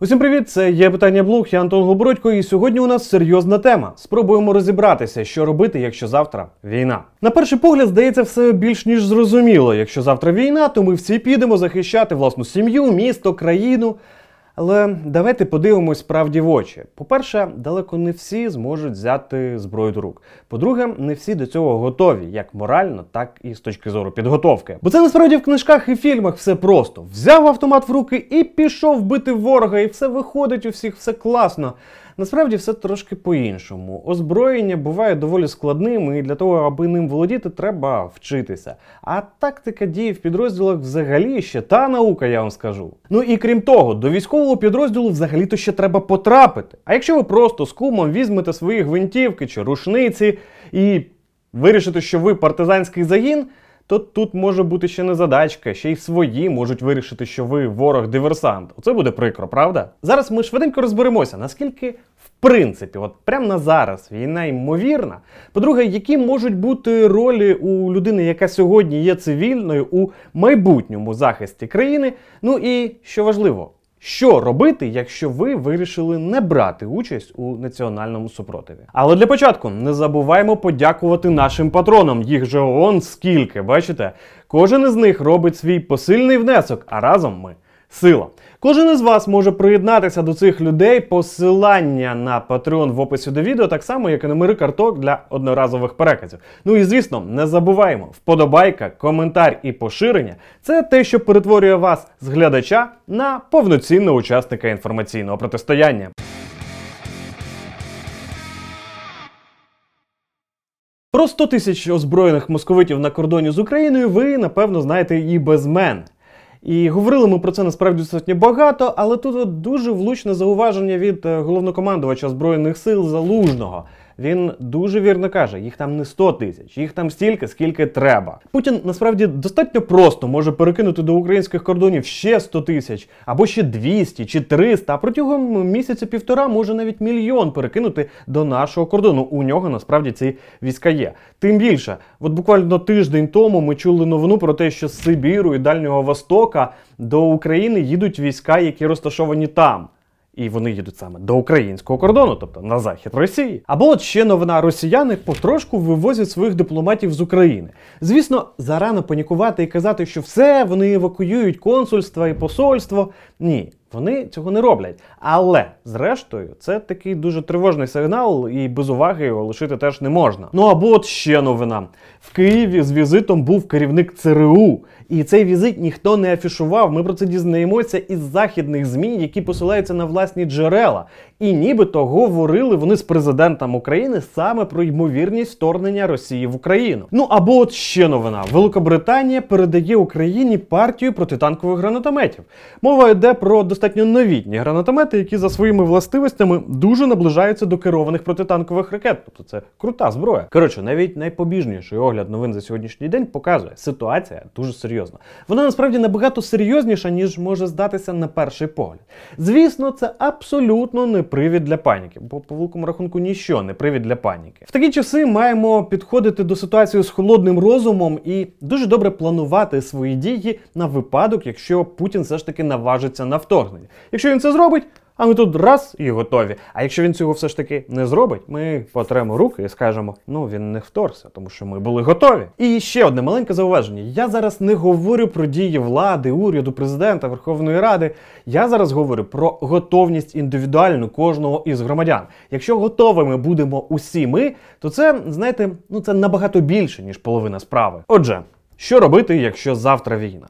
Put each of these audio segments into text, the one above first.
Усім привіт! Це є питання блог, я Антон Голобородько, і сьогодні у нас серйозна тема. Спробуємо розібратися, що робити, якщо завтра війна. На перший погляд, здається, все більш ніж зрозуміло. Якщо завтра війна, то ми всі підемо захищати власну сім'ю, місто, країну. Але давайте подивимось правді в очі. По-перше, далеко не всі зможуть взяти зброю до рук. По-друге, не всі до цього готові, як морально, так і з точки зору підготовки. Бо це насправді в книжках і фільмах все просто: взяв автомат в руки і пішов бити ворога, і все виходить у всіх, все класно. Насправді все трошки по-іншому. Озброєння буває доволі складним, і для того, аби ним володіти, треба вчитися. А тактика дії в підрозділах взагалі ще та наука, я вам скажу. Ну і крім того, до військового підрозділу взагалі-то ще треба потрапити. А якщо ви просто з кумом візьмете свої гвинтівки чи рушниці і вирішите, що ви партизанський загін. То тут може бути ще не задачка, ще й свої можуть вирішити, що ви ворог-диверсант. Оце буде прикро, правда? Зараз ми швиденько розберемося, наскільки в принципі, от прямо на зараз війна ймовірна. По-друге, які можуть бути ролі у людини, яка сьогодні є цивільною у майбутньому захисті країни. Ну і що важливо. Що робити, якщо ви вирішили не брати участь у національному супротиві? Але для початку не забуваємо подякувати нашим патронам. Їх же он скільки, бачите? Кожен із них робить свій посильний внесок, а разом ми сила. Кожен із вас може приєднатися до цих людей. Посилання на Patreon в описі до відео, так само, як і номери карток для одноразових переказів. Ну і звісно, не забуваємо, вподобайка, коментар і поширення це те, що перетворює вас з глядача на повноцінного учасника інформаційного протистояння. Про 100 тисяч озброєних московитів на кордоні з Україною ви, напевно, знаєте і без мене. І говорили ми про це насправді достатньо багато, але тут от дуже влучне зауваження від е, головнокомандувача Збройних сил Залужного. Він дуже вірно каже, їх там не 100 тисяч, їх там стільки, скільки треба. Путін насправді достатньо просто може перекинути до українських кордонів ще 100 тисяч, або ще 200 чи 300, а протягом місяця-півтора може навіть мільйон перекинути до нашого кордону. У нього насправді ці війська є. Тим більше, от буквально тиждень тому ми чули новину про те, що з Сибіру і Дальнього Востока до України їдуть війська, які розташовані там. І вони їдуть саме до українського кордону, тобто на захід Росії. Або от ще новина росіяни потрошку вивозять своїх дипломатів з України. Звісно, зарано панікувати і казати, що все вони евакуюють консульство і посольство. Ні. Вони цього не роблять. Але, зрештою, це такий дуже тривожний сигнал, і без уваги його лишити теж не можна. Ну або от ще новина. В Києві з візитом був керівник ЦРУ. І цей візит ніхто не афішував. Ми про це дізнаємося із західних ЗМІ, які посилаються на власні джерела. І нібито говорили вони з президентом України саме про ймовірність вторгнення Росії в Україну. Ну або от ще новина: Великобританія передає Україні партію протитанкових гранатометів. Мова йде про достатньо новітні гранатомети, які за своїми властивостями дуже наближаються до керованих протитанкових ракет. Тобто це крута зброя. Коротше, навіть найпобіжніший огляд новин за сьогоднішній день показує, ситуація дуже серйозна. Вона насправді набагато серйозніша, ніж може здатися на перший погляд. Звісно, це абсолютно не привід для паніки, бо по великому рахунку ніщо не привід для паніки. В такі часи маємо підходити до ситуації з холодним розумом і дуже добре планувати свої дії на випадок, якщо Путін все ж таки наважиться на вторгнення. Якщо він це зробить. А ми тут раз і готові. А якщо він цього все ж таки не зробить, ми потремо руки і скажемо: ну він не вторгся, тому що ми були готові. І ще одне маленьке зауваження: я зараз не говорю про дії влади, уряду, президента, Верховної Ради. Я зараз говорю про готовність індивідуальну кожного із громадян. Якщо готовими будемо усі ми, то це знаєте, ну це набагато більше ніж половина справи. Отже, що робити, якщо завтра війна?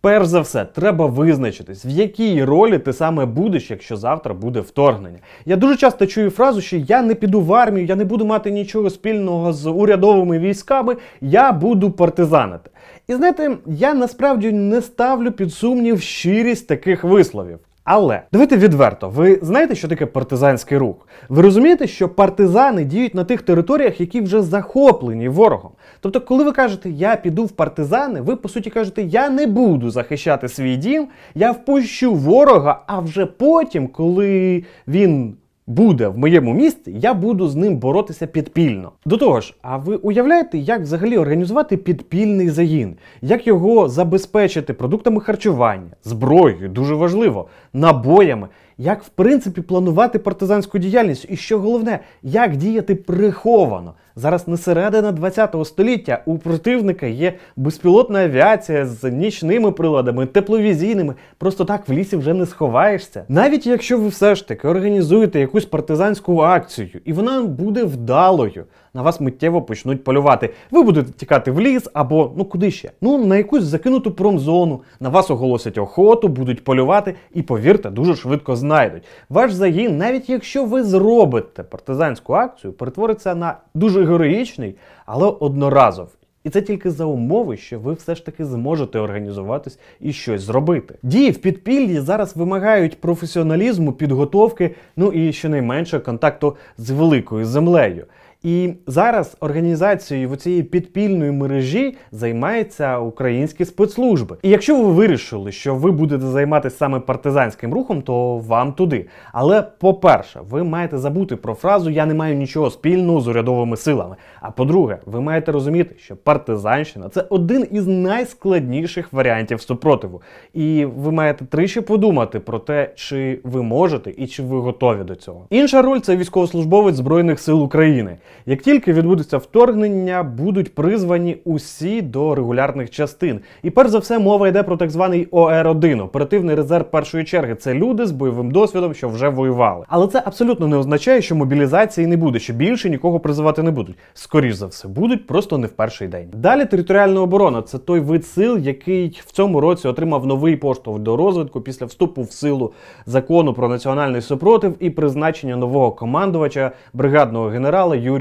Перш за все, треба визначитись, в якій ролі ти саме будеш, якщо завтра буде вторгнення. Я дуже часто чую фразу, що я не піду в армію, я не буду мати нічого спільного з урядовими військами, я буду партизанити. І знаєте, я насправді не ставлю під сумнів щирість таких висловів. Але давайте відверто, ви знаєте, що таке партизанський рух? Ви розумієте, що партизани діють на тих територіях, які вже захоплені ворогом. Тобто, коли ви кажете, я піду в партизани, ви по суті кажете, я не буду захищати свій дім, я впущу ворога, а вже потім, коли він буде в моєму місті, я буду з ним боротися підпільно. До того ж, а ви уявляєте, як взагалі організувати підпільний загін, як його забезпечити продуктами харчування, зброєю, дуже важливо, набоями. Як в принципі планувати партизанську діяльність, і що головне, як діяти приховано. Зараз не середина 20-го століття у противника є безпілотна авіація з нічними приладами, тепловізійними. Просто так в лісі вже не сховаєшся. Навіть якщо ви все ж таки організуєте якусь партизанську акцію, і вона буде вдалою, на вас миттєво почнуть полювати. Ви будете тікати в ліс або ну куди ще? Ну на якусь закинуту промзону. На вас оголосять охоту, будуть полювати, і повірте, дуже швидко знайдуть. Ваш загін, навіть якщо ви зробите партизанську акцію, перетвориться на дуже героїчний, але одноразовий. І це тільки за умови, що ви все ж таки зможете організуватись і щось зробити. Дії в підпіллі зараз вимагають професіоналізму, підготовки, ну і щонайменше контакту з великою землею. І зараз організацією цієї підпільної мережі займаються українські спецслужби. І якщо ви вирішили, що ви будете займатися саме партизанським рухом, то вам туди. Але по-перше, ви маєте забути про фразу Я не маю нічого спільного з урядовими силами. А по-друге, ви маєте розуміти, що партизанщина це один із найскладніших варіантів супротиву. І ви маєте тричі подумати про те, чи ви можете і чи ви готові до цього. Інша роль це військовослужбовець Збройних сил України. Як тільки відбудеться вторгнення, будуть призвані усі до регулярних частин. І перш за все мова йде про так званий ОР-1, оперативний резерв першої черги. Це люди з бойовим досвідом, що вже воювали. Але це абсолютно не означає, що мобілізації не буде, що більше нікого призивати не будуть. Скоріш за все, будуть просто не в перший день. Далі територіальна оборона це той вид сил, який в цьому році отримав новий поштовх до розвитку після вступу в силу закону про національний супротив і призначення нового командувача бригадного генерала Юрія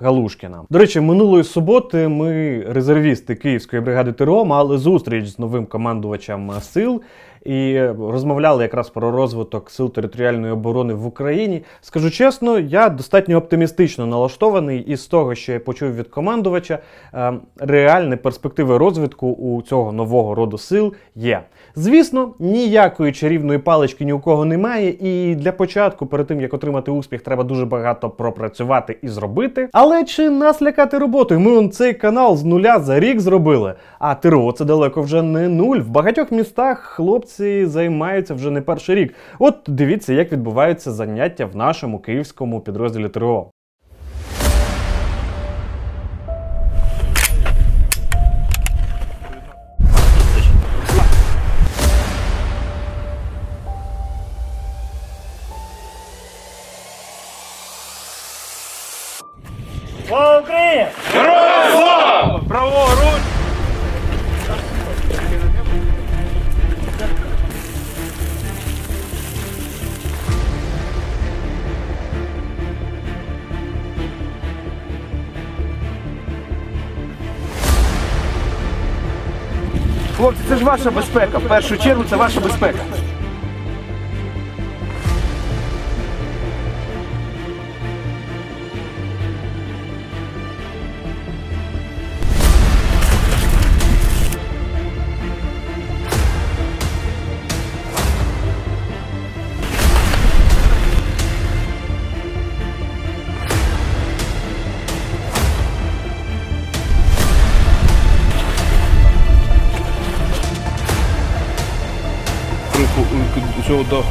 Галушкіна. До речі, минулої суботи ми, резервісти Київської бригади ТРО, мали зустріч з новим командувачем сил. І розмовляли якраз про розвиток сил територіальної оборони в Україні. Скажу чесно, я достатньо оптимістично налаштований із того, що я почув від командувача, е, реальні перспективи розвитку у цього нового роду сил є. Звісно, ніякої чарівної палички ні у кого немає, і для початку, перед тим як отримати успіх, треба дуже багато пропрацювати і зробити. Але чи нас лякати роботою? Ми он цей канал з нуля за рік зробили. А ТРО це далеко вже не нуль. В багатьох містах хлопці займаються вже не перший рік. От дивіться, як відбуваються заняття в нашому київському підрозділі ТРО. Ваша безпека. В першу чергу це ваша безпека. Цього даху.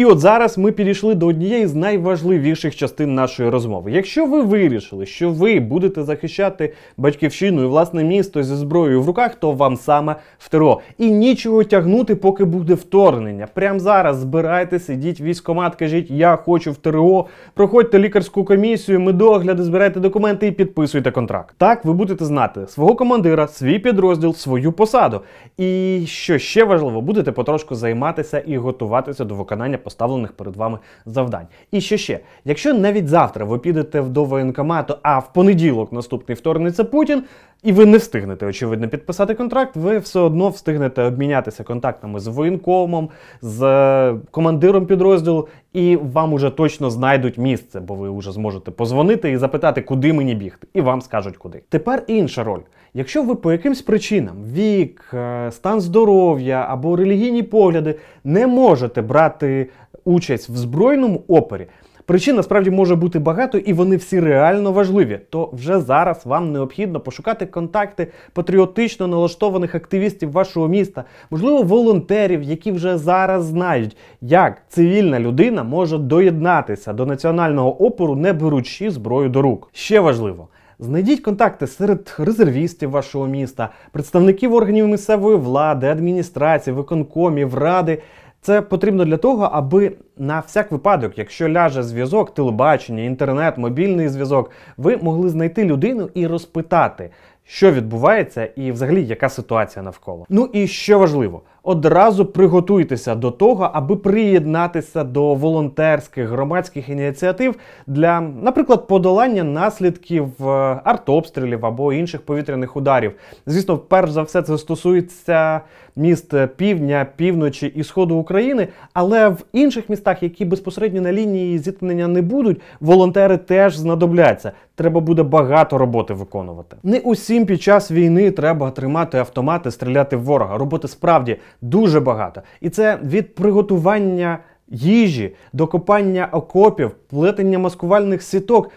І от зараз ми підійшли до однієї з найважливіших частин нашої розмови. Якщо ви вирішили, що ви будете захищати батьківщину і власне місто зі зброєю в руках, то вам саме в ТРО. І нічого тягнути, поки буде вторгнення. Прямо зараз збирайтесь, ідіть в військкомат, кажіть, я хочу в ТРО, проходьте лікарську комісію, медогляди, збирайте документи і підписуйте контракт. Так ви будете знати свого командира, свій підрозділ, свою посаду. І що ще важливо, будете потрошку займатися і готуватися до виконання поставлених перед вами завдань. І що ще, якщо навіть завтра ви підете до воєнкомату, а в понеділок наступний вторгнеться Путін, і ви не встигнете, очевидно, підписати контракт, ви все одно встигнете обмінятися контактами з воєнкомом, з е, командиром підрозділу, і вам уже точно знайдуть місце, бо ви вже зможете позвонити і запитати, куди мені бігти, і вам скажуть куди. Тепер інша роль. Якщо ви по якимсь причинам, вік, е, стан здоров'я або релігійні погляди не можете брати участь в збройному опорі, Причин насправді може бути багато, і вони всі реально важливі. То вже зараз вам необхідно пошукати контакти патріотично налаштованих активістів вашого міста, можливо, волонтерів, які вже зараз знають, як цивільна людина може доєднатися до національного опору, не беручи зброю до рук. Ще важливо. Знайдіть контакти серед резервістів вашого міста, представників органів місцевої влади, адміністрації, виконкомів, ради. Це потрібно для того, аби на всяк випадок, якщо ляже зв'язок, телебачення, інтернет, мобільний зв'язок, ви могли знайти людину і розпитати, що відбувається, і взагалі яка ситуація навколо. Ну і що важливо, одразу приготуйтеся до того, аби приєднатися до волонтерських громадських ініціатив для, наприклад, подолання наслідків е, артобстрілів або інших повітряних ударів. Звісно, перш за все, це стосується міст півдня, півночі і сходу України, але в інших містах, які безпосередньо на лінії зіткнення не будуть, волонтери теж знадобляться. Треба буде багато роботи виконувати. Не усім під час війни треба тримати автомати, стріляти в ворога. Роботи справді дуже багато. І це від приготування їжі до копання окопів, плетення маскувальних сіток.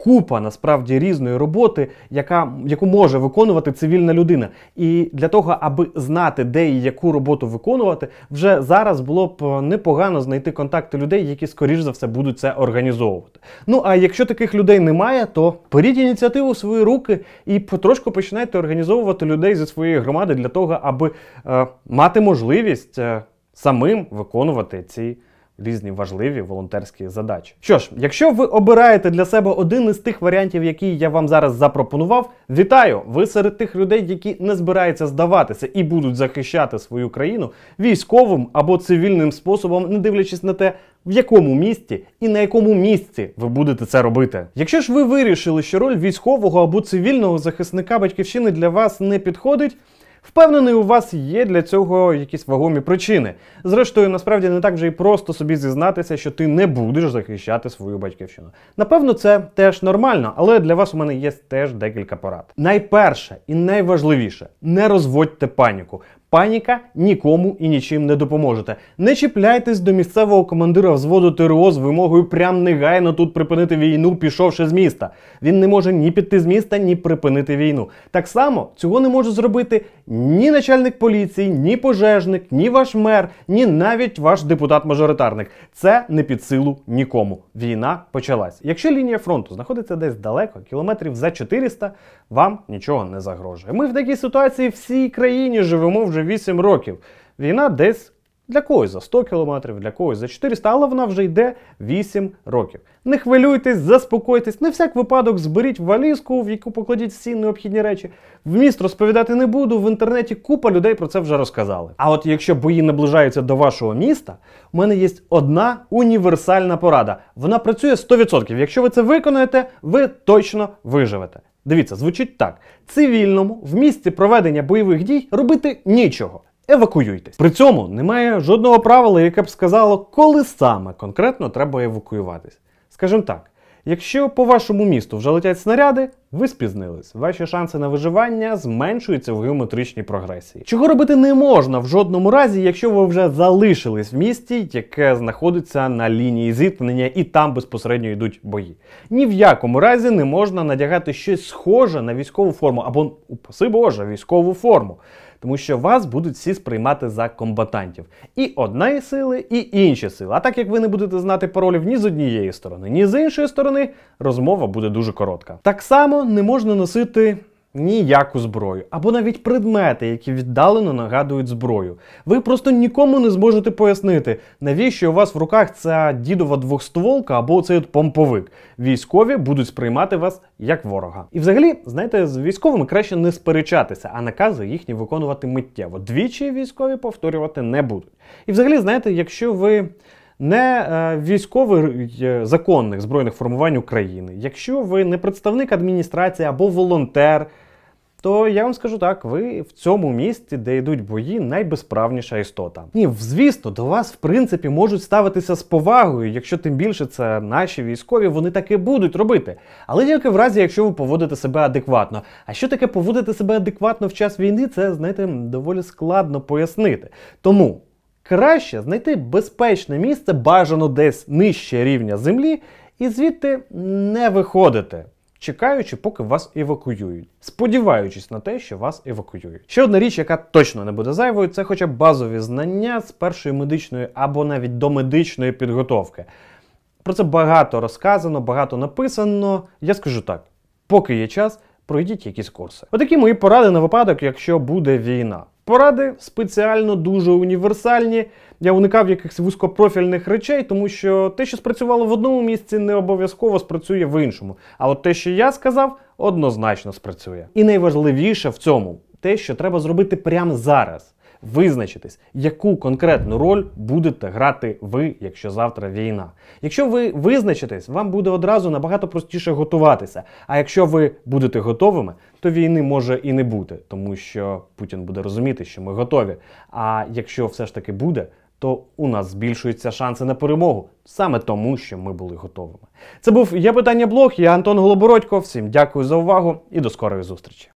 Купа насправді різної роботи, яка, яку може виконувати цивільна людина. І для того, аби знати, де і яку роботу виконувати, вже зараз було б е, непогано знайти контакти людей, які, скоріш за все, будуть це організовувати. Ну а якщо таких людей немає, то беріть ініціативу в свої руки і потрошку починайте організовувати людей зі своєї громади для того, аби е, мати можливість е, самим виконувати ці різні важливі волонтерські задачі. Що ж, якщо ви обираєте для себе один із тих варіантів, які я вам зараз запропонував, вітаю! Ви серед тих людей, які не збираються здаватися і будуть захищати свою країну військовим або цивільним способом, не дивлячись на те, в якому місті і на якому місці ви будете це робити. Якщо ж ви вирішили, що роль військового або цивільного захисника батьківщини для вас не підходить. Впевнений, у вас є для цього якісь вагомі причини. Зрештою, насправді не так вже і просто собі зізнатися, що ти не будеш захищати свою батьківщину. Напевно, це теж нормально, але для вас у мене є теж декілька порад. Найперше і найважливіше не розводьте паніку. Паніка нікому і нічим не допоможете. Не чіпляйтесь до місцевого командира взводу ТРО з вимогою прям негайно тут припинити війну, пішовши з міста. Він не може ні піти з міста, ні припинити війну. Так само цього не може зробити ні начальник поліції, ні пожежник, ні ваш мер, ні навіть ваш депутат-мажоритарник. Це не під силу нікому. Війна почалась. Якщо лінія фронту знаходиться десь далеко, кілометрів за 400, вам нічого не загрожує. Ми в такій ситуації всій країні живемо вже 8 років. Війна десь для когось за 100 кілометрів, для когось за 400, але вона вже йде 8 років. Не хвилюйтесь, заспокойтесь, на всяк випадок зберіть валізку, в яку покладіть всі необхідні речі. В міст розповідати не буду. В інтернеті купа людей про це вже розказали. А от якщо бої наближаються до вашого міста, у мене є одна універсальна порада. Вона працює 100%. Якщо ви це виконаєте, ви точно виживете. Дивіться, звучить так: цивільному в місці проведення бойових дій робити нічого. Евакуюйтесь. При цьому немає жодного правила, яке б сказало, коли саме конкретно треба евакуюватись. Скажімо так, якщо по вашому місту вже летять снаряди, ви спізнились. Ваші шанси на виживання зменшуються в геометричній прогресії. Чого робити не можна в жодному разі, якщо ви вже залишились в місті, яке знаходиться на лінії зіткнення, і там безпосередньо йдуть бої. Ні в якому разі не можна надягати щось схоже на військову форму або, упаси Боже, військову форму тому що вас будуть всі сприймати за комбатантів. І одної сили, і інші сили. А так як ви не будете знати паролів ні з однієї сторони, ні з іншої сторони, розмова буде дуже коротка. Так само не можна носити. Ніяку зброю, або навіть предмети, які віддалено нагадують зброю. Ви просто нікому не зможете пояснити, навіщо у вас в руках ця дідова двохстволка або цей от помповик. Військові будуть сприймати вас як ворога. І взагалі, знаєте, з військовими краще не сперечатися, а накази їхні виконувати миттєво. Двічі військові повторювати не будуть. І взагалі, знаєте, якщо ви не е, військовий е, законних збройних формувань України, якщо ви не представник адміністрації або волонтер, то я вам скажу так: ви в цьому місці, де йдуть бої, найбезправніша істота. Ні, звісно, до вас в принципі можуть ставитися з повагою, якщо тим більше це наші військові, вони таки будуть робити. Але тільки в разі, якщо ви поводите себе адекватно. А що таке поводити себе адекватно в час війни, це знаєте, доволі складно пояснити. Тому. Краще знайти безпечне місце, бажано десь нижче рівня землі, і звідти не виходити, чекаючи, поки вас евакуюють, сподіваючись на те, що вас евакуюють. Ще одна річ, яка точно не буде зайвою, це хоча б базові знання з першої медичної або навіть домедичної підготовки. Про це багато розказано, багато написано. Я скажу так: поки є час, пройдіть якісь курси. Отакі мої поради на випадок, якщо буде війна. Поради спеціально дуже універсальні. Я уникав якихось вузькопрофільних речей, тому що те, що спрацювало в одному місці, не обов'язково спрацює в іншому. А от те, що я сказав, однозначно спрацює. І найважливіше в цьому те, що треба зробити прямо зараз. Визначитись, яку конкретну роль будете грати ви, якщо завтра війна. Якщо ви визначитесь, вам буде одразу набагато простіше готуватися. А якщо ви будете готовими, то війни може і не бути, тому що Путін буде розуміти, що ми готові. А якщо все ж таки буде, то у нас збільшуються шанси на перемогу саме тому, що ми були готовими. Це був є питання блог. Я Антон Голобородько. Всім дякую за увагу і до скорої зустрічі.